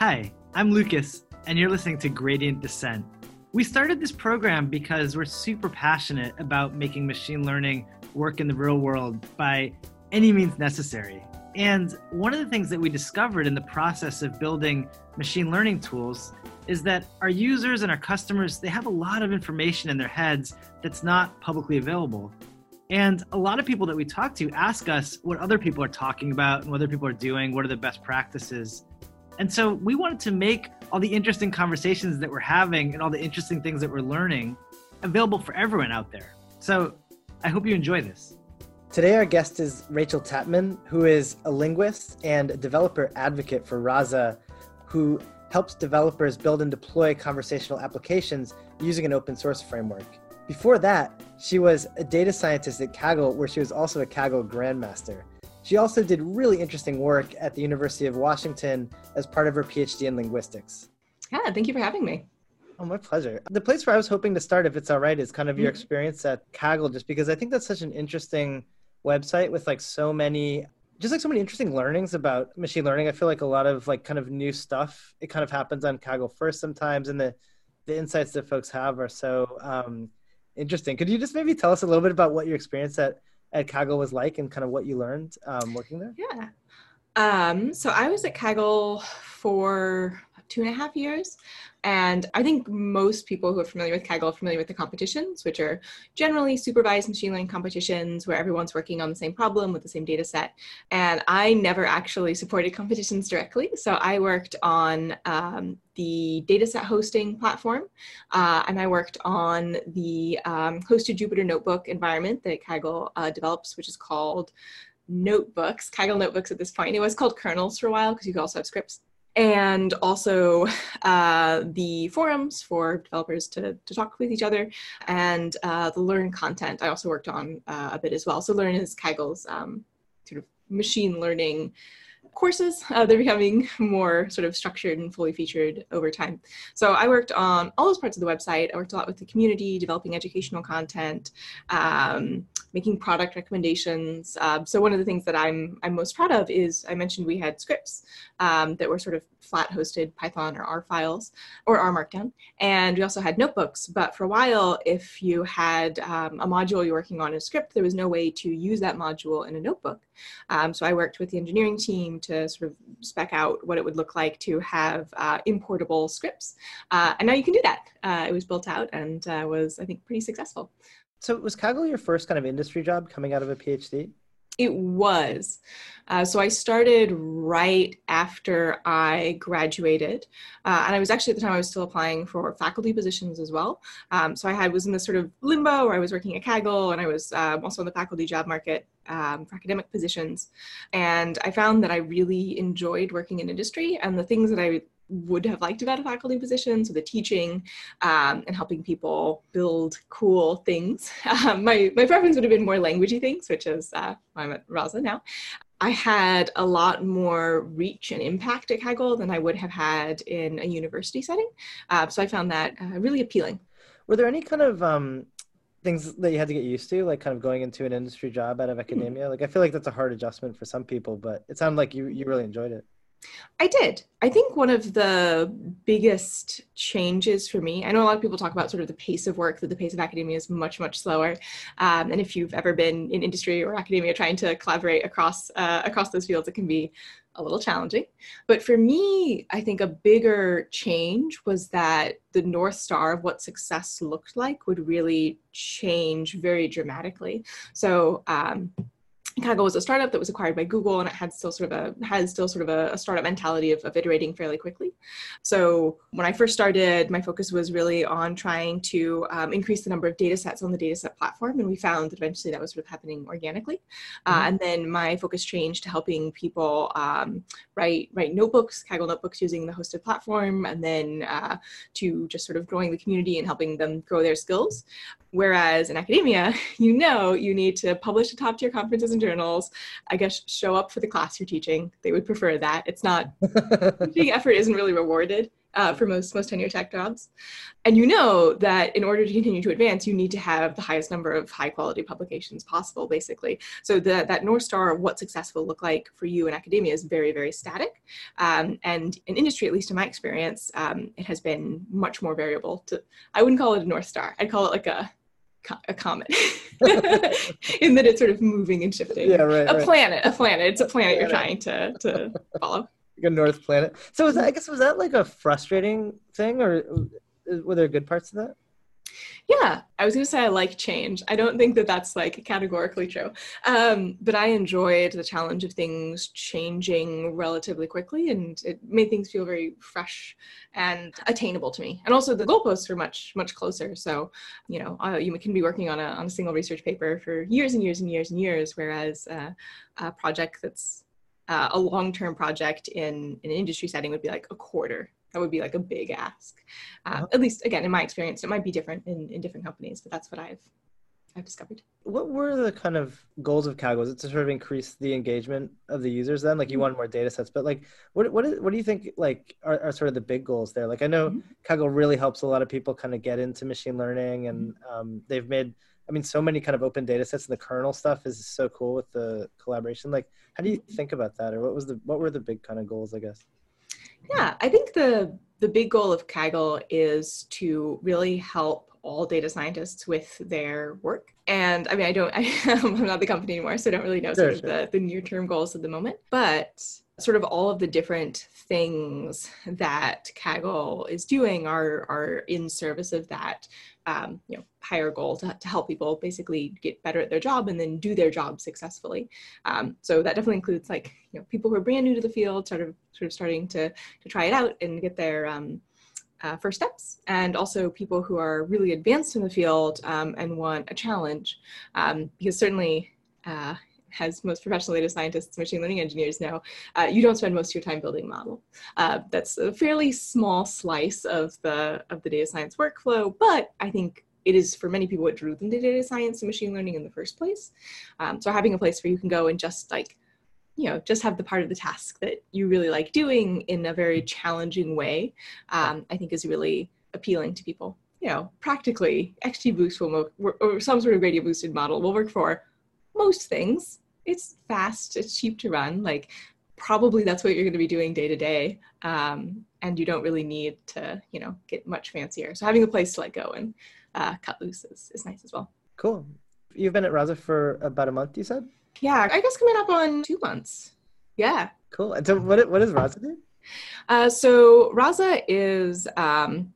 Hi, I'm Lucas, and you're listening to Gradient Descent. We started this program because we're super passionate about making machine learning work in the real world by any means necessary. And one of the things that we discovered in the process of building machine learning tools is that our users and our customers they have a lot of information in their heads that's not publicly available. And a lot of people that we talk to ask us what other people are talking about and what other people are doing, what are the best practices. And so we wanted to make all the interesting conversations that we're having and all the interesting things that we're learning available for everyone out there. So I hope you enjoy this. Today, our guest is Rachael Tatman, who is a linguist and a developer advocate for Rasa, who helps developers build and deploy conversational applications using an open source framework. Before that, she was a data scientist at Kaggle, where she was also a Kaggle Grandmaster. She also did really interesting work at the University of Washington as part of her PhD in linguistics. Yeah, thank you for having me. Oh, my pleasure. The place where I was hoping to start, if it's all right, is kind of your mm-hmm. experience at Kaggle, just because I think that's such an interesting website with like so many just like so many interesting learnings about machine learning. I feel like a lot of like kind of new stuff. It kind of happens on Kaggle first sometimes, and the the insights that folks have are so um, interesting. Could you just maybe tell us a little bit about what your experience at at Kaggle was like, and kind of what you learned um, working there? Yeah. Um, so I was at Kaggle for two and a half years. And I think most people who are familiar with Kaggle are familiar with the competitions, which are generally supervised machine learning competitions where everyone's working on the same problem with the same data set. And I never actually supported competitions directly. So I worked on um, the dataset hosting platform, uh, and I worked on the um, hosted Jupyter Notebook environment that Kaggle uh, develops, which is called notebooks, Kaggle notebooks at this point. It was called kernels for a while because you could also have scripts and also uh, the forums for developers to, to talk with each other and uh, the learn content i also worked on uh, a bit as well so learn is kaggle's um, sort of machine learning courses. Uh, they're becoming more sort of structured and fully featured over time. So I worked on all those parts of the website. I worked a lot with the community, developing educational content, um, making product recommendations. Um, so one of the things that I'm I'm most proud of is I mentioned we had scripts um, that were sort of flat hosted Python or R files or R Markdown, and we also had notebooks. But for a while, if you had um, a module you're working on in a script, there was no way to use that module in a notebook. Um, so I worked with the engineering team to sort of spec out what it would look like to have uh, importable scripts, uh, and now you can do that. Uh, it was built out and uh, was I think pretty successful. So was Kaggle your first kind of industry job coming out of a PhD? It was. Uh, so I started right after I graduated, uh, and I was actually at the time I was still applying for faculty positions as well. Um, so I had was in this sort of limbo where I was working at Kaggle, and I was um, also in the faculty job market um, for academic positions. And I found that I really enjoyed working in industry, and the things that I would have liked about a faculty position. So the teaching um, and helping people build cool things. Um, my, my preference would have been more languagey things, which is uh, I'm at Rasa now. I had a lot more reach and impact at Kaggle than I would have had in a university setting. Uh, so I found that uh, really appealing. Were there any kind of um, things that you had to get used to, like kind of going into an industry job out of hmm. academia? Mm. Like I feel like that's a hard adjustment for some people, but it sounded like you you really enjoyed it. I did. I think one of the biggest changes for me, I know a lot of people talk about sort of the pace of work, that the pace of academia is much, much slower. Um, and if you've ever been in industry or academia trying to collaborate across, uh, across those fields, it can be a little challenging. But for me, I think a bigger change was that the North Star of what success looked like would really change very dramatically. So, um, Kaggle was a startup that was acquired by Google, and it had still sort of a has still sort of a, a startup mentality of, of, iterating fairly quickly. So when I first started, my focus was really on trying to um, increase the number of data sets on the dataset platform, and we found that eventually that was sort of happening organically. Uh, mm-hmm. and then my focus changed to helping people um, write write notebooks, Kaggle notebooks using the hosted platform, and then uh, to just sort of growing the community and helping them grow their skills. Whereas in academia, you know you need to publish to top tier conferences and journals. I guess show up for the class you're teaching. They would prefer that. It's not teaching effort isn't really rewarded uh, for most most tenure tech jobs. And you know that in order to continue to advance, you need to have the highest number of high quality publications possible, basically. So that that North Star of what success will look like for you in academia is very, very static. Um, and in industry, at least in my experience, um, it has been much more variable. To I wouldn't call it a North Star. I'd call it like a a comet in that it's sort of moving and shifting. Yeah, right. A right. planet, a planet. It's a planet you're trying to, to follow. Like a North planet. So was that, I guess was that like a frustrating thing, or uh, were there good parts of that? Yeah, I was gonna say I like change. I don't think that that's like categorically true, um, but I enjoyed the challenge of things changing relatively quickly, and it made things feel very fresh and attainable to me. And also, the goalposts are much much closer. So, you know, uh, you can be working on a on a single research paper for years and years and years and years, whereas uh, a project that's uh, a long term project in, in an industry setting would be like a quarter that would be like a big ask. Uh, at least, again, in my experience, it might be different in, in different companies, but that's what I've I've discovered. What were the kind of goals of Kaggle? Was it to sort of increase the engagement of the users then? Like you wanted more data sets, but like what what, is, what do you think like are, are sort of the big goals there? Like I know mm-hmm. Kaggle really helps a lot of people kind of get into machine learning and um, they've made I mean so many kind of open data sets and the kernel stuff is so cool with the collaboration. Like how do you think about that or what was the what were the big kind of goals, I guess? Yeah, I think the the big goal of Kaggle is to really help all data scientists with their work. And I mean, I don't, I, am not the company anymore, so I don't really know sort sure, of the, the near term goals at the moment. But sort of all of the different things that Kaggle is doing are, are in service of that um, you know, higher goal to, to help people basically get better at their job and then do their job successfully. Um, so that definitely includes like, you know, people who are brand new to the field, sort of, sort of starting to, to try it out and get their um, uh, first steps, and also people who are really advanced in the field um, and want a challenge. Um, because certainly, uh, as most professional data scientists, machine learning engineers know, uh, you don't spend most of your time building a model. Uh, that's a fairly small slice of the of the data science workflow, but I think it is for many people what drew them to data science and machine learning in the first place. Um, so having a place where you can go and just like you know just have the part of the task that you really like doing in a very challenging way um, i think is really appealing to people. You know practically xgboost will work or some sort of gradient boosted model will work for most things. It's fast it's cheap to run like probably that's what you're going to be doing day to day um, and you don't really need to you know get much fancier. So having a place to let go and uh, cut loose is, is nice as well. Cool. You've been at rasa for about a month you said yeah i guess coming up on two months. Yeah. Cool. And so what, what does rasa do? Uh, so rasa is um,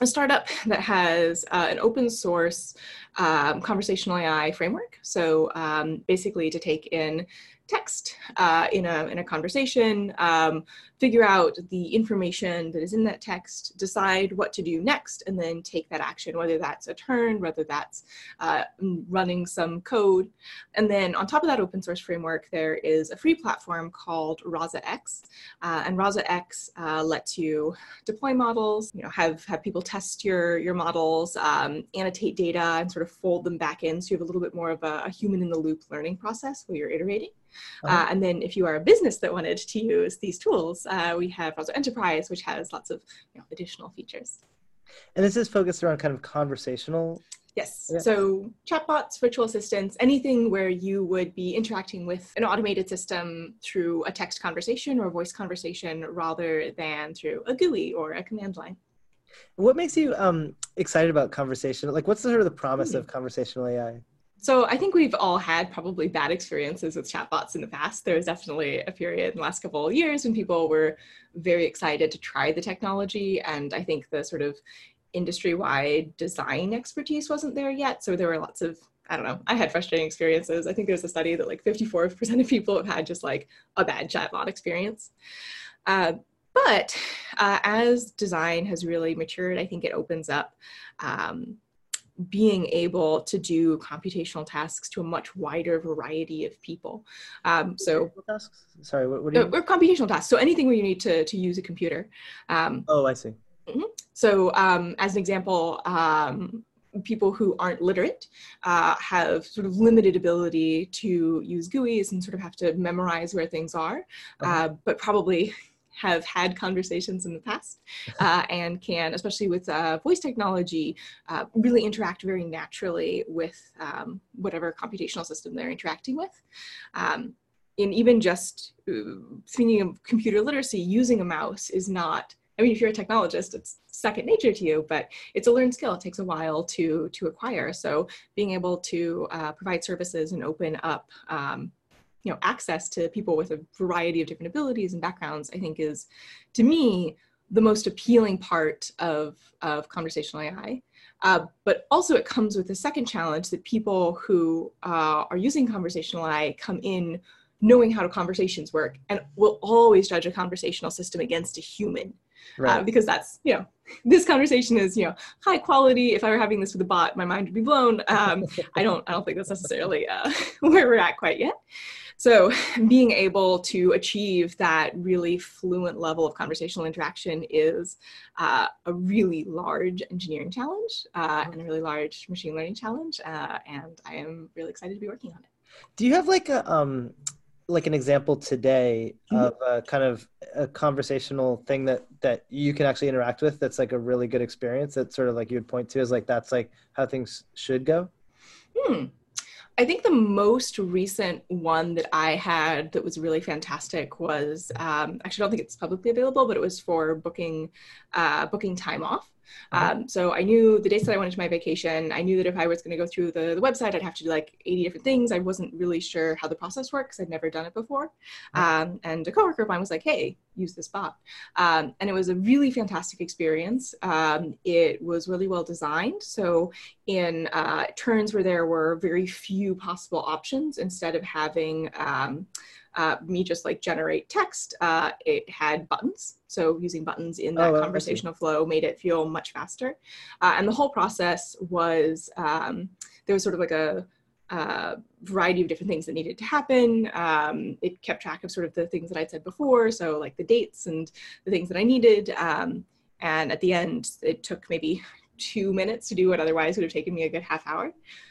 a startup that has uh, an open source um, conversational AI framework. So um, basically, to take in text uh, in, a, in a conversation, um, figure out the information that is in that text, decide what to do next, and then take that action, whether that's a turn, whether that's uh, running some code. And then on top of that open source framework, there is a free platform called Rasa X. Uh, and Rasa X uh, lets you deploy models, you know, have, have people test your, your models, um, annotate data, and sort of fold them back in. So you have a little bit more of a, a human in the loop learning process where you're iterating. Uh-huh. Uh, and then if you are a business that wanted to use these tools, uh, we have Rasa Enterprise, which has lots of you know, additional features. And this is focused around kind of conversational Yes. Yeah. So chatbots, virtual assistants, anything where you would be interacting with an automated system through a text conversation or voice conversation rather than through a GUI or a command line. What makes you um, excited about conversation? Like, what's the, sort of the promise mm. of conversational AI? So I think we've all had probably bad experiences with chatbots in the past. There was definitely a period in the last couple of years when people were very excited to try the technology. And I think the sort of industry-wide design expertise wasn't there yet. So there were lots of, I don't know, I had frustrating experiences. I think there's a study that like 54% of people have had just like a bad chatbot experience. Uh, but uh, as design has really matured, I think it opens up um, being able to do computational tasks to a much wider variety of people. Um, so, tasks? Sorry, what, what do you? Or computational tasks. So anything where you need to to use a computer. Um, oh, I see. Mm-hmm. So, um, as an example, um, people who aren't literate uh, have sort of limited ability to use GUIs and sort of have to memorize where things are, uh-huh. uh, but probably have had conversations in the past uh, and can, especially with uh, voice technology, uh, really interact very naturally with um, whatever computational system they're interacting with. Um, and even just uh, thinking of computer literacy, using a mouse is not I mean, if you're a technologist, it's second nature to you, but it's a learned skill. It takes a while to to acquire. So being able to uh, provide services and open up, um, you know, access to people with a variety of different abilities and backgrounds, I think is, to me, the most appealing part of of conversational AI. Uh, but also, it comes with a second challenge that people who uh, are using conversational AI come in knowing how to conversations work and will always judge a conversational system against a human uh, right. uh, because that's you know this conversation is you know high quality if i were having this with a bot my mind would be blown um, i don't i don't think that's necessarily uh, where we're at quite yet so being able to achieve that really fluent level of conversational interaction is uh, a really large engineering challenge uh, and a really large machine learning challenge uh, and i am really excited to be working on it do you have like a um like an example today mm-hmm. of a kind of a conversational thing that that you can actually interact with that's like a really good experience that sort of like you would point to as like that's like how things should go hmm. I think the most recent one that I had that was really fantastic was um, actually I don't think it's publicly available, but it was for booking uh, booking time off. Um, so I knew the dates that I wanted my vacation. I knew that if I was going to go through the, the website, I'd have to do like 80 different things. I wasn't really sure how the process works. I'd never done it before. Um, and a coworker of mine was like, hey, use this bot. Um, and it was a really fantastic experience. Um, it was really well designed. So in uh, turns where there were very few possible options, instead of having um, uh, me just like generate text, uh, it had buttons. So using buttons in that oh, conversational flow made it feel much faster. Uh, and the whole process was um, there was sort of like a, variety of different things that needed to happen. Um, it kept track of sort of the things that I'd said before, so like the dates and the things that I needed. Um, and at the end, it took maybe two minutes to do what otherwise would have taken me a good half hour.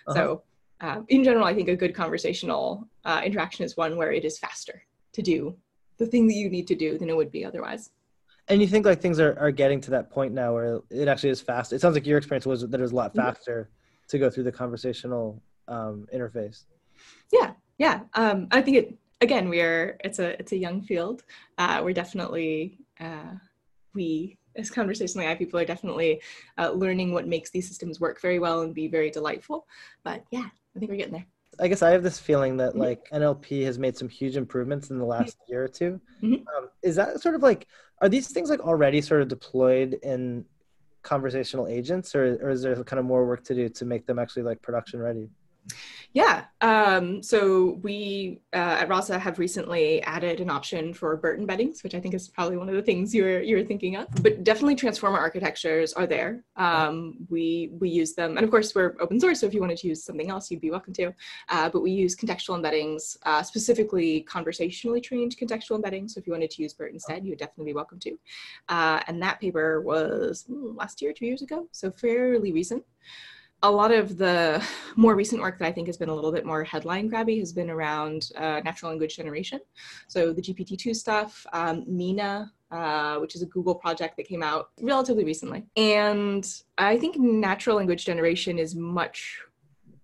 Uh-huh. So uh, in general, I think a good conversational uh, interaction is one where it is faster to do the thing that you need to do than it would be otherwise. And you think like things are, are getting to that point now where it actually is fast. It sounds like your experience was that it was a lot faster mm-hmm. to go through the conversational um, interface. Yeah, yeah. Um, I think it again. We are. It's a it's a young field. Uh, we're definitely uh, we as conversational AI people are definitely uh, learning what makes these systems work very well and be very delightful. But yeah, I think we're getting there. I guess I have this feeling that mm-hmm. like NLP has made some huge improvements in the last year or 2 mm-hmm. um, is that sort of like are these things like already sort of deployed in conversational agents, or or is there kind of more work to do to make them actually like production ready? Yeah. Um, so we uh, at Rasa have recently added an option for BERT embeddings, which I think is probably one of the things you're you're thinking of. But definitely transformer architectures are there. Um, we we use them, and of course we're open source. So if you wanted to use something else, you'd be welcome to. Uh, but we use contextual embeddings, uh, specifically conversationally trained contextual embeddings. So if you wanted to use BERT instead, you would definitely be welcome to. Uh, and that paper was hmm, last year, two years ago, so fairly recent a lot of the more recent work that I think has been a little bit more headline grabby has been around uh, natural language generation. So the GPT-2 stuff, um, Meena, uh, which is a Google project that came out relatively recently. And I think natural language generation is much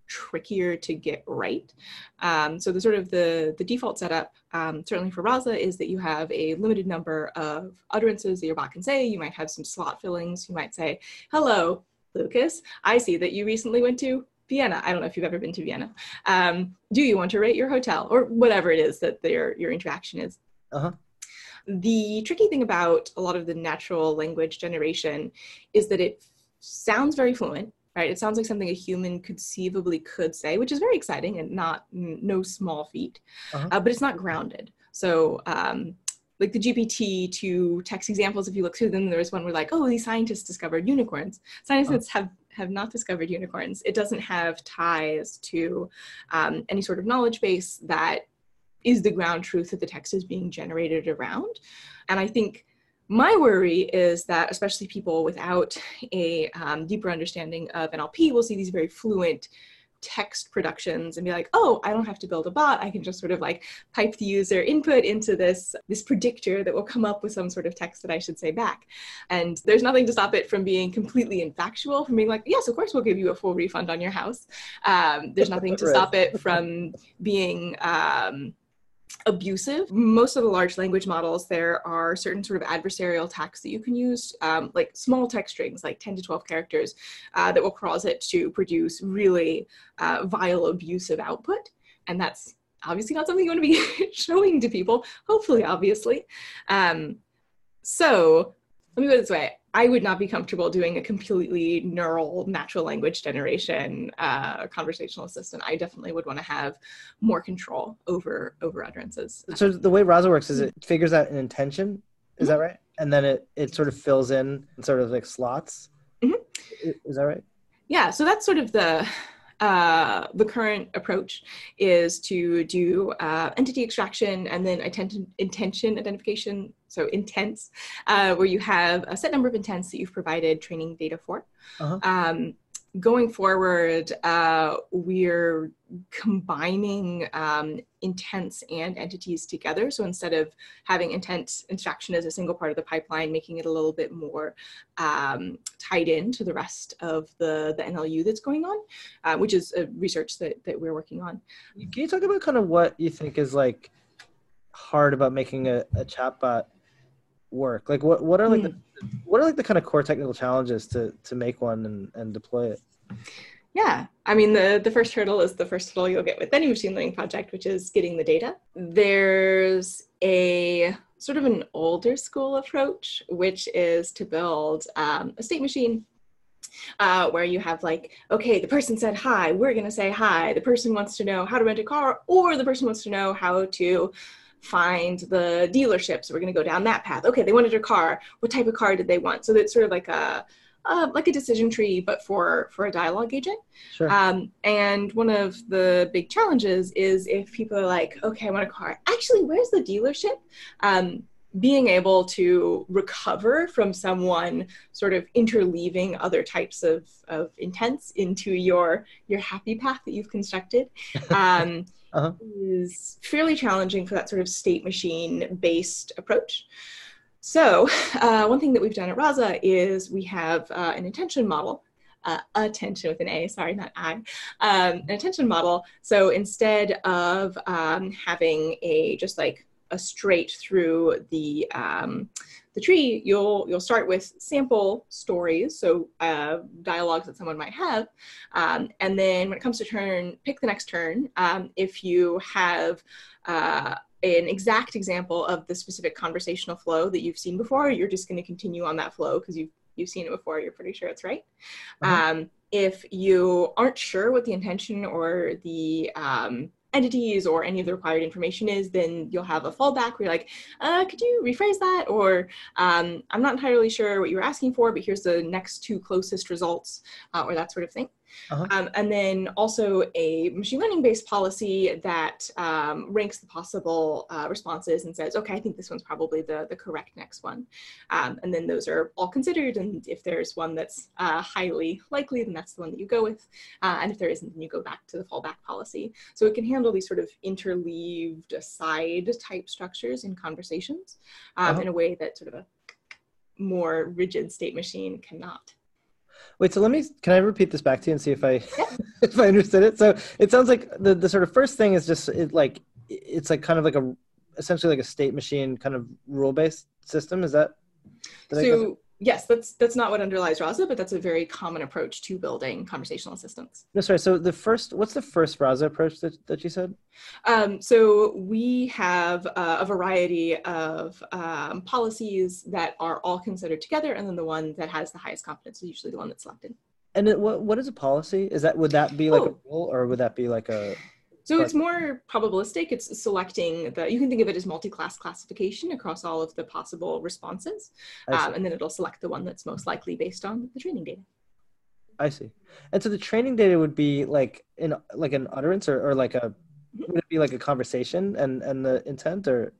trickier to get right. Um, so the sort of the, the default setup, um, certainly for Rasa, is that you have a limited number of utterances that your bot can say. You might have some slot fillings. You might say, hello, Lucas, I see that you recently went to Vienna. I don't know if you've ever been to Vienna. Um, do you want to rate your hotel or whatever it is that your your interaction is? Uh-huh. The tricky thing about a lot of the natural language generation is that it sounds very fluent, right? It sounds like something a human conceivably could say, which is very exciting and not no small feat, uh-huh. uh, but it's not grounded. So um, like the GPT-2 text examples, if you look through them, there was one where like, oh, these scientists discovered unicorns. Scientists oh. have have not discovered unicorns. It doesn't have ties to um, any sort of knowledge base that is the ground truth that the text is being generated around. And I think my worry is that especially people without a um, deeper understanding of NLP will see these very fluent text productions and be like, oh, I don't have to build a bot. I can just sort of like pipe the user input into this this predictor that will come up with some sort of text that I should say back. And there's nothing to stop it from being completely infactual, from being like, yes, of course we'll give you a full refund on your house. Um, there's nothing to stop it from being um, abusive. Most of the large language models, there are certain sort of adversarial attacks that you can use, um, like small text strings, like 10 to 12 characters, uh, that will cause it to produce really uh, vile, abusive output. And that's obviously not something you want to be showing to people, hopefully, obviously. Um, so let me put it this way I would not be comfortable doing a completely neural natural language generation uh, conversational assistant. I definitely would want to have more control over over utterances. So the way Rasa works is it figures out an intention, is mm-hmm. that right? And then it it sort of fills in sort of like slots. Mm-hmm. Is that right? Yeah. So that's sort of the uh, the current approach is to do uh, entity extraction and then intention, intention identification, so intents, uh, where you have a set number of intents that you've provided training data for. Uh-huh. Um, going forward, uh, we're combining um, intents and entities together. So instead of having intent extraction as a single part of the pipeline, making it a little bit more um, tied in to the rest of the, the NLU that's going on, uh, which is a research that, that we're working on. Can you talk about kind of what you think is like hard about making a, a chatbot work? Like what, what are like mm. the what are like the kind of core technical challenges to to make one and, and deploy it? Yeah, I mean the the first hurdle is the first hurdle you'll get with any machine learning project, which is getting the data. There's a sort of an older school approach, which is to build um, a state machine uh, where you have like, okay, the person said hi, we're going to say hi. The person wants to know how to rent a car, or the person wants to know how to find the dealership. So we're going to go down that path. Okay, they wanted a car. What type of car did they want? So it's sort of like a uh, like a decision tree, but for for a dialogue agent. Sure. Um, and one of the big challenges is if people are like, okay, I want a car. Actually, where's the dealership? Um, being able to recover from someone sort of interleaving other types of, of intents into your your happy path that you've constructed um, uh-huh. is fairly challenging for that sort of state machine based approach. So, uh, one thing that we've done at Rasa is we have uh, an intention model. Uh, attention with an A, sorry, not I, um, an attention model. So instead of um, having a just like a straight through the um, the tree, you'll you'll start with sample stories, so uh, dialogues that someone might have, um, and then when it comes to turn, pick the next turn. Um, if you have uh, an exact example of the specific conversational flow that you've seen before, you're just going to continue on that flow because you've you've seen it before. You're pretty sure it's right. Uh-huh. Um, if you aren't sure what the intention or the um, entities or any of the required information is, then you'll have a fallback where you're like, uh, could you rephrase that? Or um, I'm not entirely sure what you were asking for, but here's the next two closest results uh, or that sort of thing. Uh-huh. Um, and then also a machine learning based policy that um, ranks the possible uh, responses and says, okay, I think this one's probably the, the correct next one. Um, and then those are all considered. And if there's one that's uh, highly likely, then that's the one that you go with. Uh, and if there isn't, then you go back to the fallback policy. So it can handle these sort of interleaved aside type structures in conversations um, uh-huh. in a way that sort of a more rigid state machine cannot. Wait, so let me can I repeat this back to you and see if I if I understood it? So it sounds like the the sort of first thing is just it like it's like kind of like a essentially like a state machine kind of rule based system. Is that? So yes, that's that's not what underlies Rasa, but that's a very common approach to building conversational assistants. No, sorry. So the first, what's the first Rasa approach that, that you said? Um, so we have uh, a variety of um, policies that are all considered together, and then the one that has the highest confidence is usually the one that's selected. And it, what what is a policy? Is that would that be like oh. a rule, or would that be like a so it's more probabilistic. It's selecting the, you can think of it as multi-class classification across all of the possible responses. Um, and then it'll select the one that's most likely based on the training data. I see. And so the training data would be like in like an utterance or, or like a, mm-hmm. would it be like a conversation and, and the intent or?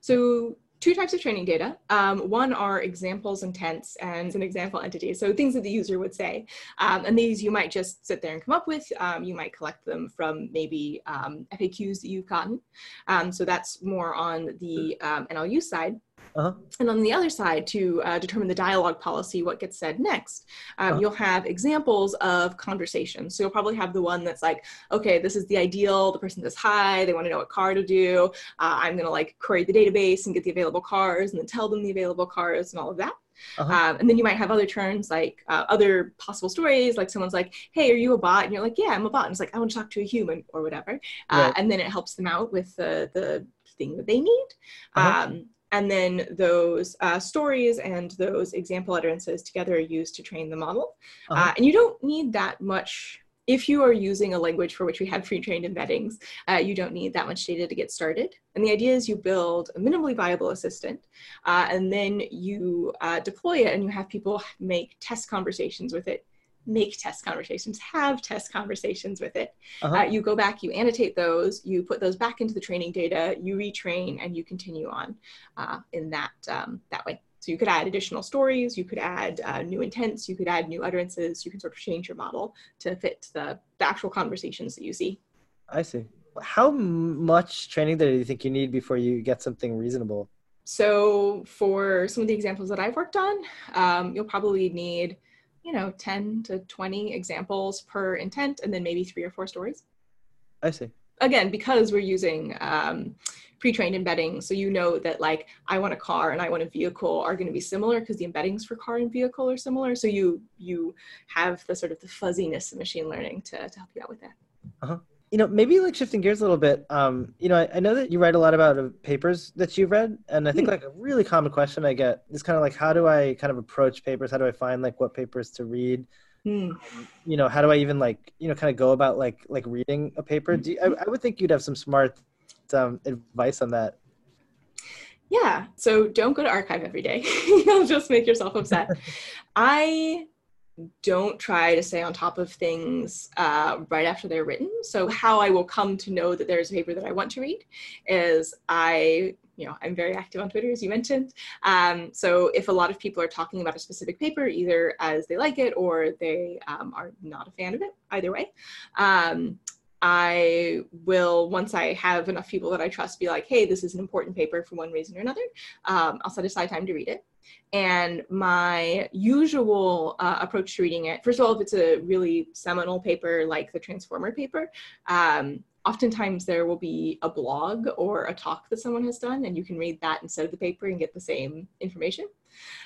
So two types of training data. Um, one are examples intents and an example entity, so things that the user would say. Um, and these you might just sit there and come up with. Um, you might collect them from maybe um, FAQs that you've gotten. Um, so that's more on the um, NLU side. Uh-huh. And on the other side, to uh, determine the dialogue policy, what gets said next, um, uh-huh. you'll have examples of conversations. So you'll probably have the one that's like, okay, this is the ideal. The person says hi. They want to know what car to do. Uh, I'm going to like query the database and get the available cars and then tell them the available cars and all of that. Uh-huh. Um, and then you might have other turns like uh, other possible stories, like someone's like, "Hey, are you a bot?" And you're like, "Yeah, I'm a bot." And it's like, "I want to talk to a human" or whatever. Uh, right. And then it helps them out with the the thing that they need. Uh-huh. Um, and then those uh, stories and those example utterances together are used to train the model. Uh-huh. Uh, and you don't need that much. If you are using a language for which we have pre-trained embeddings, uh, you don't need that much data to get started. And the idea is you build a minimally viable assistant, uh, and then you uh, deploy it, and you have people make test conversations with it make test conversations, have test conversations with it. Uh-huh. Uh, you go back, you annotate those, you put those back into the training data, you retrain, and you continue on uh, in that um, that way. So you could add additional stories, you could add uh, new intents, you could add new utterances, you can sort of change your model to fit the, the actual conversations that you see. I see. How much training data do you think you need before you get something reasonable? So for some of the examples that I've worked on, um, you'll probably need you know 10 to 20 examples per intent and then maybe three or four stories. I see. Again because we're using um, pre-trained embedding so you know that like i want a car and i want a vehicle are going to be similar because the embeddings for car and vehicle are similar. So you you have the sort of the fuzziness of machine learning to, to help you out with that. Uh-huh you know, maybe like shifting gears a little bit. Um, you know, I, I know that you write a lot about uh, papers that you've read, and I think mm. like a really common question I get is kind of like, how do I kind of approach papers? How do I find like what papers to read? Mm. you know, how do I even like, you know, kind of go about like like reading a paper? Do you, I, I would think you'd have some smart um, advice on that. Yeah. So don't go to arXiv every day. You'll just make yourself upset. I don't try to stay on top of things uh, right after they're written. So how I will come to know that there's a paper that I want to read is I, you know, I'm very active on Twitter, as you mentioned. Um, so if a lot of people are talking about a specific paper, either as they like it or they um, are not a fan of it, either way, um, I will, once I have enough people that I trust, be like, hey, this is an important paper for one reason or another. Um, I'll set aside time to read it. And my usual uh, approach to reading it, first of all, if it's a really seminal paper like the Transformer paper, um, oftentimes there will be a blog or a talk that someone has done, and you can read that instead of the paper and get the same information.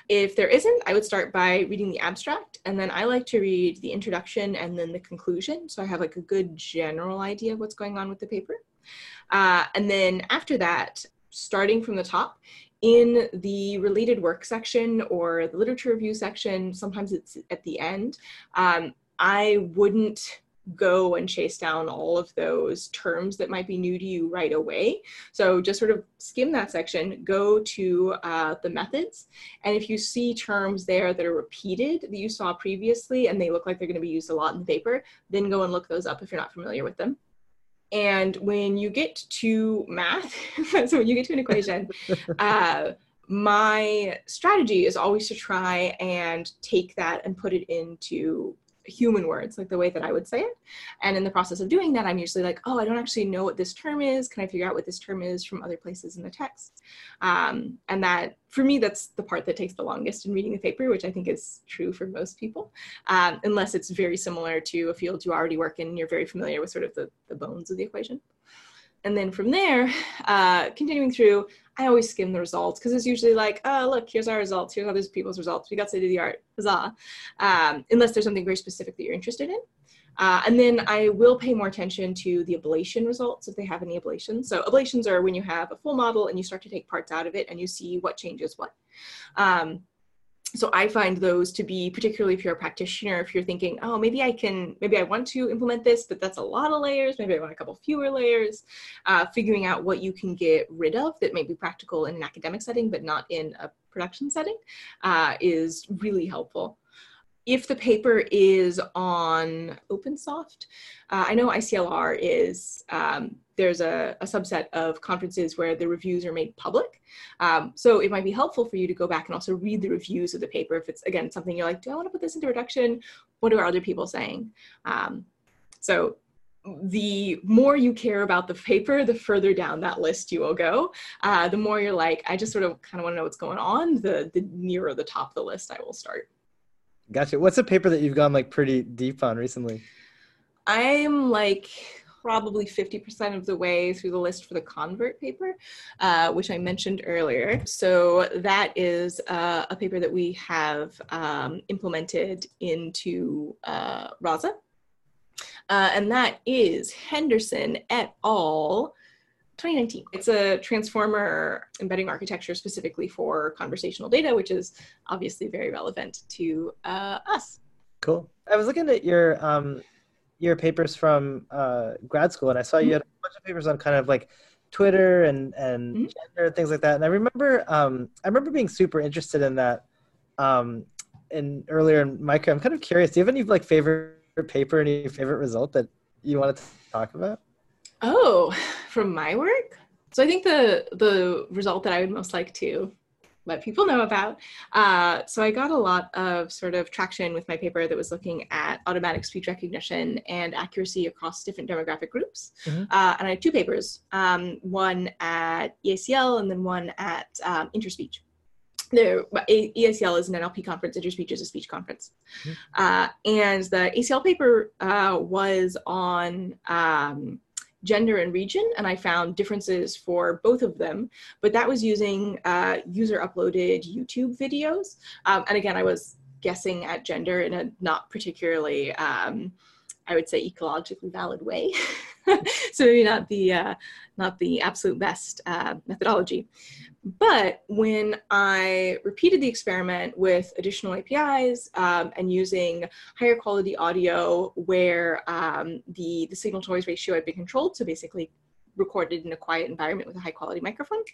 If there isn't, I would start by reading the abstract, and then I like to read the introduction and then the conclusion, so I have like a good general idea of what's going on with the paper. Uh, and then after that, starting from the top, in the related work section or the literature review section, sometimes it's at the end, um, I wouldn't go and chase down all of those terms that might be new to you right away. So just sort of skim that section, go to uh, the methods, and if you see terms there that are repeated that you saw previously and they look like they're going to be used a lot in the paper, then go and look those up if you're not familiar with them. And when you get to math, so when you get to an equation, uh, my strategy is always to try and take that and put it into human words, like the way that I would say it. And in the process of doing that, I'm usually like, oh, I don't actually know what this term is. Can I figure out what this term is from other places in the text? Um, and that, for me, that's the part that takes the longest in reading the paper, which I think is true for most people, um, unless it's very similar to a field you already work in and you're very familiar with sort of the, the bones of the equation. And then from there, uh, continuing through, I always skim the results because it's usually like, oh, look, here's our results. Here's other people's results. We got to do the art. Huzzah. Um, unless there's something very specific that you're interested in. Uh, and then I will pay more attention to the ablation results if they have any ablations. So ablations are when you have a full model and you start to take parts out of it and you see what changes what. Um, so I find those to be particularly if you're a practitioner, if you're thinking, oh, maybe I can, maybe I want to implement this, but that's a lot of layers. Maybe I want a couple fewer layers. Uh, figuring out what you can get rid of that may be practical in an academic setting, but not in a production setting uh, is really helpful if the paper is on OpenSoft, uh, I know ICLR is um, there's a, a, subset of conferences where the reviews are made public. Um, so it might be helpful for you to go back and also read the reviews of the paper if it's, again, something you're like, do I want to put this into reduction? What are other people saying? Um, so the more you care about the paper, the further down that list you will go. Uh, the more you're like, I just sort of kind of want to know what's going on, the, the nearer the top of the list I will start. Gotcha. What's a paper that you've gone like pretty deep on recently? I'm like probably 50% of the way through the list for the ConveRT paper, uh, which I mentioned earlier. So that is uh, a paper that we have um, implemented into uh, Rasa. Uh, and that is Henderson et al. 2019. It's a transformer embedding architecture specifically for conversational data, which is obviously very relevant to uh, us. Cool. I was looking at your um, your papers from uh, grad school, and I saw you had a bunch of papers on kind of like Twitter and and mm-hmm. gender and things like that. And I remember um, I remember being super interested in that. Um, in earlier in my career, I'm kind of curious. Do you have any like favorite paper, any favorite result that you wanted to talk about? Oh, from my work. So I think the the result that I would most like to let people know about. Uh, so I got a lot of sort of traction with my paper that was looking at automatic speech recognition and accuracy across different demographic groups. Mm-hmm. Uh, and I had two papers, um, one at EACL and then one at um, Interspeech the EACL is an NLP conference, Interspeech is a speech conference. Mm-hmm. Uh, and the ACL paper uh, was on um, gender and region, and I found differences for both of them. But that was using uh, user uploaded YouTube videos. Um, and again, I was guessing at gender in a not particularly, um, I would say, ecologically valid way. so maybe not the uh, not the absolute best uh, methodology. But when I repeated the experiment with additional APIs um, and using higher quality audio where um, the, the signal to noise ratio had been controlled, so basically recorded in a quiet environment with a high quality microphone,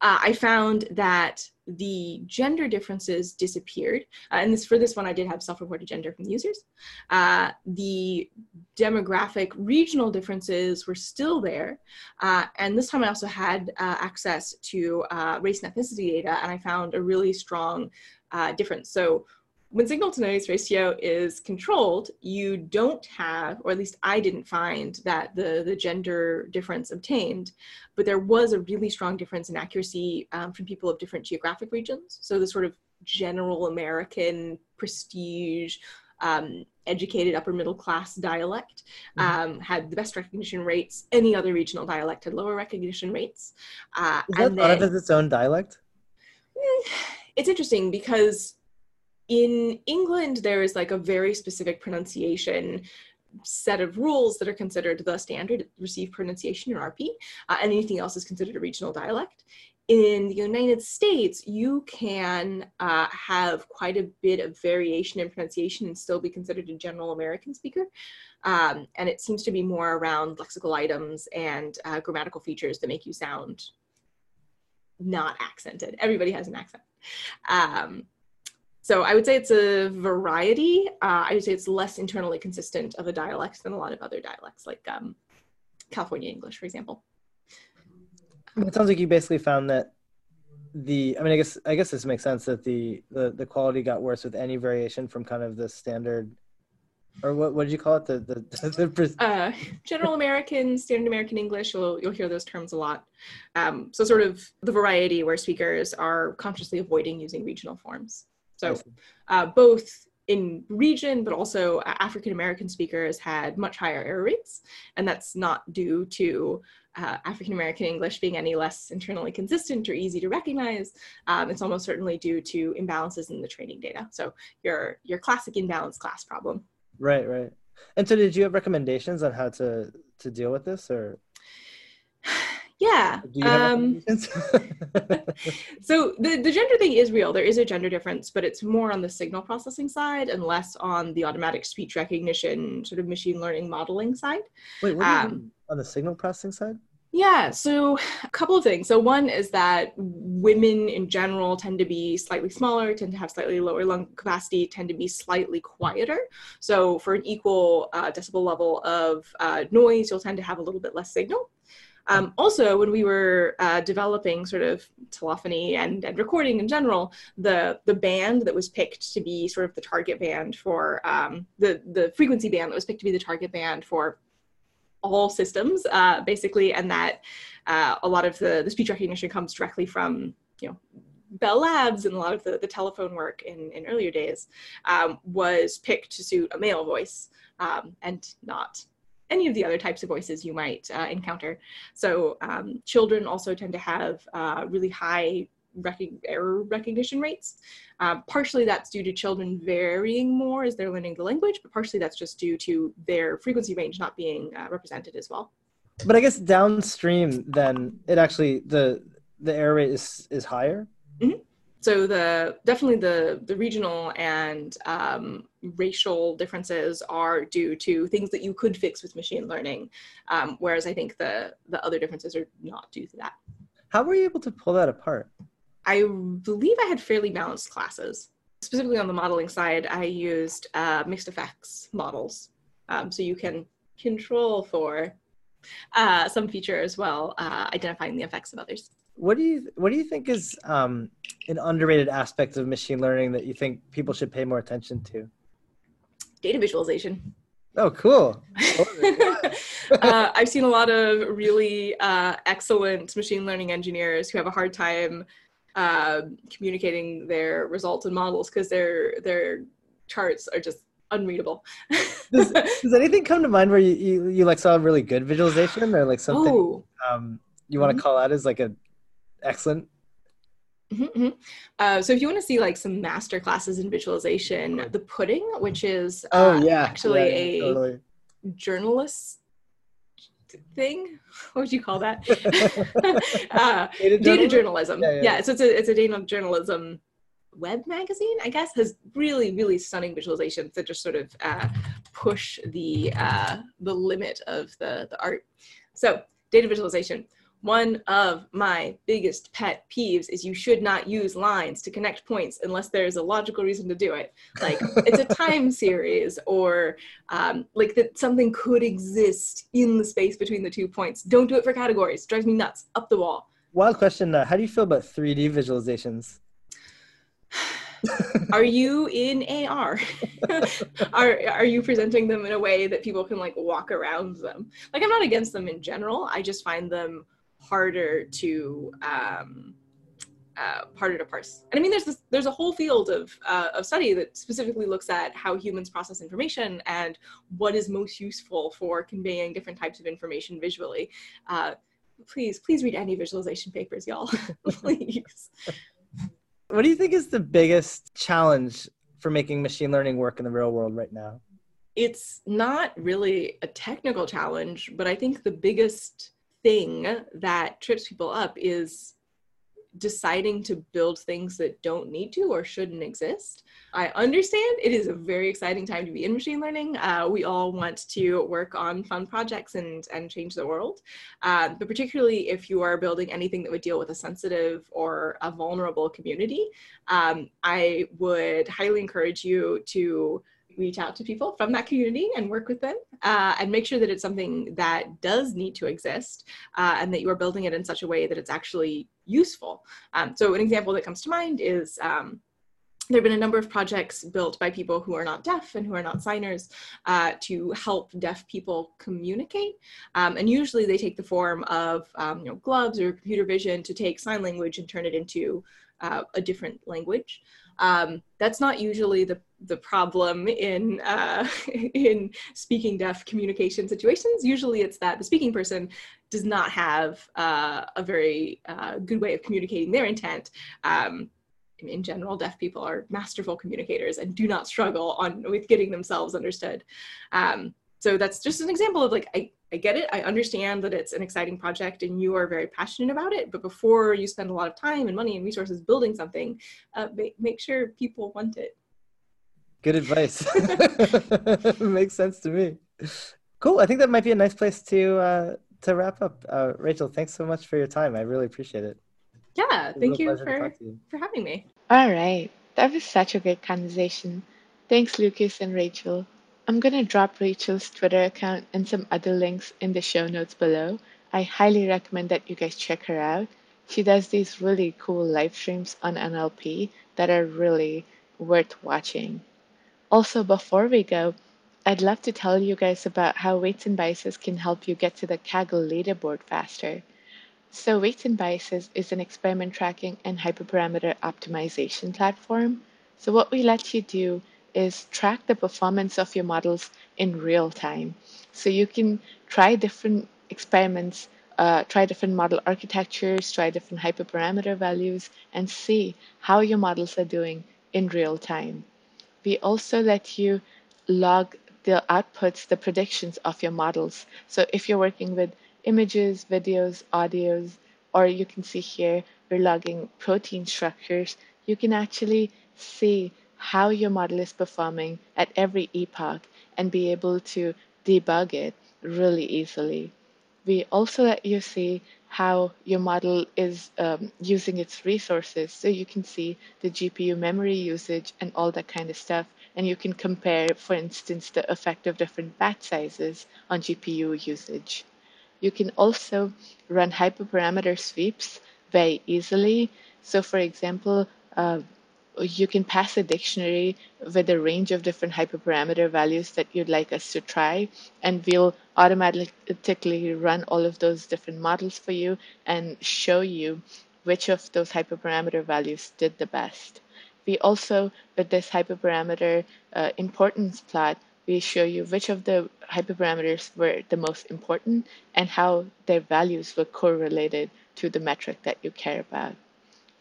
uh, I found that the gender differences disappeared. Uh, and this for this one, I did have self-reported gender from the users. Uh, the demographic regional differences were still there. Uh, and this time I also had uh, access to uh, race and ethnicity data, and I found a really strong difference. So when signal to noise ratio is controlled, you don't have, or at least I didn't find that the, the gender difference obtained, but there was a really strong difference in accuracy um, from people of different geographic regions. So the sort of general American prestige, um, educated upper middle class dialect mm-hmm. um, had the best recognition rates. Any other regional dialect had lower recognition rates. Uh, Is that thought of as its own dialect? It's interesting because in England, there is like a very specific pronunciation set of rules that are considered the standard received pronunciation in RP, uh, and anything else is considered a regional dialect. In the United States, you can uh, have quite a bit of variation in pronunciation and still be considered a general American speaker. Um, and it seems to be more around lexical items and uh, grammatical features that make you sound not accented. Everybody has an accent. Um, so I would say it's a variety. Uh, I would say it's less internally consistent of a dialect than a lot of other dialects, like um, California English, for example. It sounds like you basically found that the. I mean, I guess I guess this makes sense that the the, the quality got worse with any variation from kind of the standard or what, what did you call it? The the, the uh, general American, standard American English. You'll you'll hear those terms a lot. Um, so sort of the variety where speakers are consciously avoiding using regional forms. So uh, both in region, but also African American speakers had much higher error rates, and that's not due to uh, African American English being any less internally consistent or easy to recognize. Um, it's almost certainly due to imbalances in the training data. So your your classic imbalance class problem. Right, right. And so, did you have recommendations on how to to deal with this, or? Yeah. Um, so the, the gender thing is real. There is a gender difference, but it's more on the signal processing side and less on the automatic speech recognition, sort of machine learning modeling side. Wait, what um, on the signal processing side? Yeah, so a couple of things. So, one is that women in general tend to be slightly smaller, tend to have slightly lower lung capacity, tend to be slightly quieter. So, for an equal uh, decibel level of uh, noise, you'll tend to have a little bit less signal. Um, also, when we were uh, developing sort of telephony and, and recording in general, the the band that was picked to be sort of the target band for um, the the frequency band that was picked to be the target band for all systems, uh, basically, and that uh, a lot of the, the speech recognition comes directly from you know Bell Labs and a lot of the, the telephone work in, in earlier days um, was picked to suit a male voice um, and not any of the other types of voices you might uh, encounter. So um, children also tend to have uh, really high rec- error recognition rates. Um, partially that's due to children varying more as they're learning the language, but partially that's just due to their frequency range not being uh, represented as well. But I guess downstream, then it actually the the error rate is is higher. Mm-hmm so the definitely the the regional and um, racial differences are due to things that you could fix with machine learning um, whereas i think the the other differences are not due to that. How were you able to pull that apart? I believe i had fairly balanced classes. Specifically on the modeling side i used uh, mixed effects models um, so you can control for uh, some feature as well uh, identifying the effects of others. What do you what do you think is um, an underrated aspect of machine learning that you think people should pay more attention to? Data visualization. Oh, cool. uh, I've seen a lot of really uh, excellent machine learning engineers who have a hard time uh, communicating their results and models because their their charts are just unreadable. does, does, anything come to mind where you, you, you, like saw a really good visualization or like something oh. um, you want to mm-hmm. call out as like a excellent Mm-hmm, mm-hmm. Uh, so if you want to see like some master classes in visualization, the pudding, which is oh, uh, oh yeah actually yeah, a totally. journalist thing. What would you call that? uh, data, data, journalism. Yeah, yeah. yeah, so it's a it's a data journalism web magazine, I guess, has really really stunning visualizations that just sort of uh, push the uh, the limit of the the art. So data visualization one of my biggest pet peeves is you should not use lines to connect points unless there's a logical reason to do it. Like it's a time series or um, like that something could exist in the space between the two points. Don't do it for categories. Drives me nuts. Up the wall. Wild question. Uh, how do you feel about 3D visualizations? are you in AR? are are you presenting them in a way that people can like walk around them? Like I'm not against them in general. I just find them harder to um, uh, harder to parse. And I mean, there's this, there's a whole field of uh, of study that specifically looks at how humans process information and what is most useful for conveying different types of information visually. Uh, please, please read any visualization papers, y'all. please. What do you think is the biggest challenge for making machine learning work in the real world right now? It's not really a technical challenge, but I think the biggest thing that trips people up is deciding to build things that don't need to or shouldn't exist. I understand it is a very exciting time to be in machine learning. Uh, we all want to work on fun projects and, and change the world. Uh, but particularly if you are building anything that would deal with a sensitive or a vulnerable community, um, I would highly encourage you to reach out to people from that community and work with them uh, and make sure that it's something that does need to exist uh, and that you are building it in such a way that it's actually useful. Um, so an example that comes to mind is um, there have been a number of projects built by people who are not deaf and who are not signers uh, to help deaf people communicate. Um, and usually they take the form of um, you know, gloves or computer vision to take sign language and turn it into uh, a different language. Um, that's not usually the, the problem in, uh, in speaking deaf communication situations. Usually it's that the speaking person does not have uh, a very uh, good way of communicating their intent. Um, in general, deaf people are masterful communicators and do not struggle on with getting themselves understood. Um, so that's just an example of like I, I get it. I understand that it's an exciting project and you are very passionate about it. But before you spend a lot of time and money and resources building something, uh, make, make sure people want it. Good advice. Makes sense to me. Cool. I think that might be a nice place to uh, to wrap up, uh, Rachael, thanks so much for your time. I really appreciate it. Yeah, It thank you for, you. for having me. All right. That was such a great conversation. Thanks, Lucas and Rachael. I'm going to drop Rachael's Twitter account and some other links in the show notes below. I highly recommend that you guys check her out. She does these really cool live streams on NLP that are really worth watching. Also, before we go, I'd love to tell you guys about how weights and biases can help you get to the Kaggle leaderboard faster. So, Weights and Biases is an experiment tracking and hyperparameter optimization platform. So, what we let you do is track the performance of your models in real time. So, you can try different experiments, uh, try different model architectures, try different hyperparameter values, and see how your models are doing in real time. We also let you log the outputs, the predictions of your models. So if you're working with images, videos, audios, or you can see here we're logging protein structures, you can actually see how your model is performing at every epoch and be able to debug it really easily. We also let you see how your model is um, using its resources. So you can see the GPU memory usage and all that kind of stuff. And you can compare, for instance, the effect of different batch sizes on GPU usage. You can also run hyperparameter sweeps very easily. So for example, uh, you can pass a dictionary with a range of different hyperparameter values that you'd like us to try, and we'll automatically run all of those different models for you and show you which of those hyperparameter values did the best. We also, with this hyperparameter uh, importance plot, we show you which of the hyperparameters were the most important and how their values were correlated to the metric that you care about.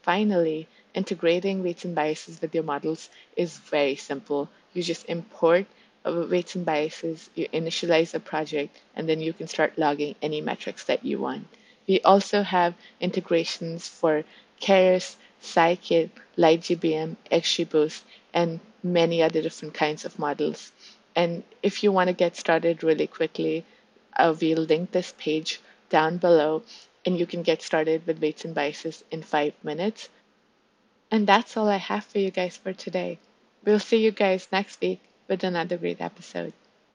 Finally, integrating weights and biases with your models is very simple. You just import uh, weights and biases, you initialize a project, and then you can start logging any metrics that you want. We also have integrations for Keras, Scikit, LightGBM, XGBoost, and many other different kinds of models. And if you want to get started really quickly, uh, we'll link this page down below and you can get started with weights and biases in five minutes. And that's all I have for you guys for today. We'll see you guys next week with another great episode.